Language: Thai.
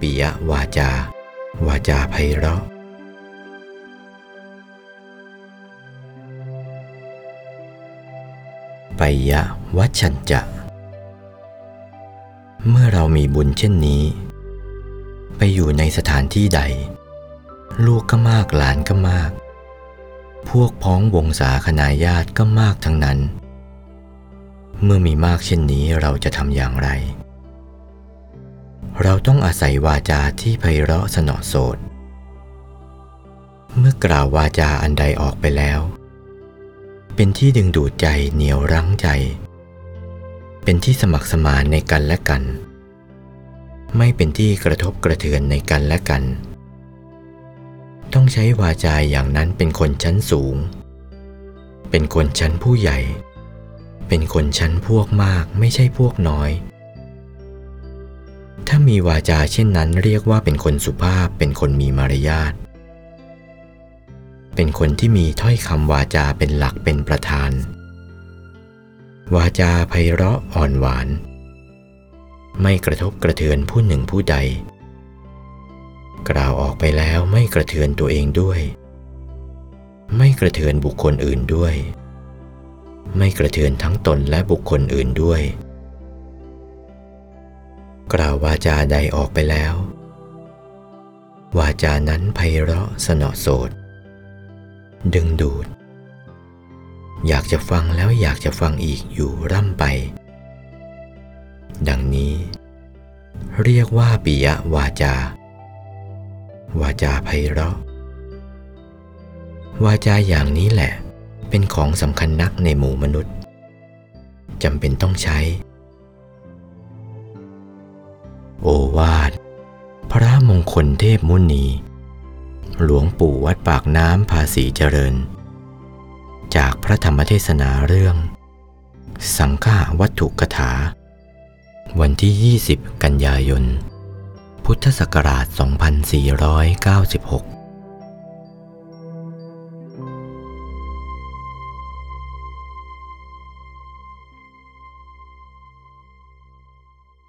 ปิยวาจา วาจาไพเราะ ไปยะวัชชัญจะ เมื่อเรามีบุญเช่นนี้ ไปอยู่ในสถานที่ใด ลูกก็มากหลานก็มาก พวกพ้องวงศาคณาญาติก็มากทั้งนั้น เมื่อมีมากเช่นนี้เราจะทำอย่างไร เราต้องอาศัยวาจาที่ไพเราะสนอโสด เมื่อกล่าววาจาอันใดออกไปแล้ว เป็นที่ดึงดูดใจเหนียวรั้งใจ เป็นที่สมัครสมานในกันและกัน ไม่เป็นที่กระทบกระเทือนในกันและกัน ต้องใช้วาจาอย่างนั้นเป็นคนชั้นสูง เป็นคนชั้นผู้ใหญ่ เป็นคนชั้นพวกมากไม่ใช่พวกน้อย มีวาจาเช่นนั้นเรียกว่าเป็นคนสุภาพ เป็นคนมีมารยาท เป็นคนที่มีถ้อยคำวาจาเป็นหลักเป็นประธาน วาจาไพเราะอ่อนหวาน ไม่กระทบกระเทือนผู้หนึ่งผู้ใด กล่าวออกไปแล้วไม่กระเทือนตัวเองด้วย ไม่กระเทือนบุคคลอื่นด้วย ไม่กระเทือนทั้งตนและบุคคลอื่นด้วย กล่าววาจาใดออกไปแล้ว วาจานั้นไพเราะสนอโสด ดึงดูด อยากจะฟังแล้วอยากจะฟังอีกอยู่ร่ำไป ดังนี้ เรียกว่าปิยวาจา วาจาไพเราะ วาจาอย่างนี้แหละ เป็นของสำคัญนักในหมู่มนุษย์จำเป็นต้องใช้ โอวาท พระมงคลเทพมุนี หลวงปู่วัดปากน้ำภาษีเจริญ จากพระธรรมเทศนาเรื่อง สังฆาวัตถุกถา วันที่ 20 กันยายน พุทธศักราช 2496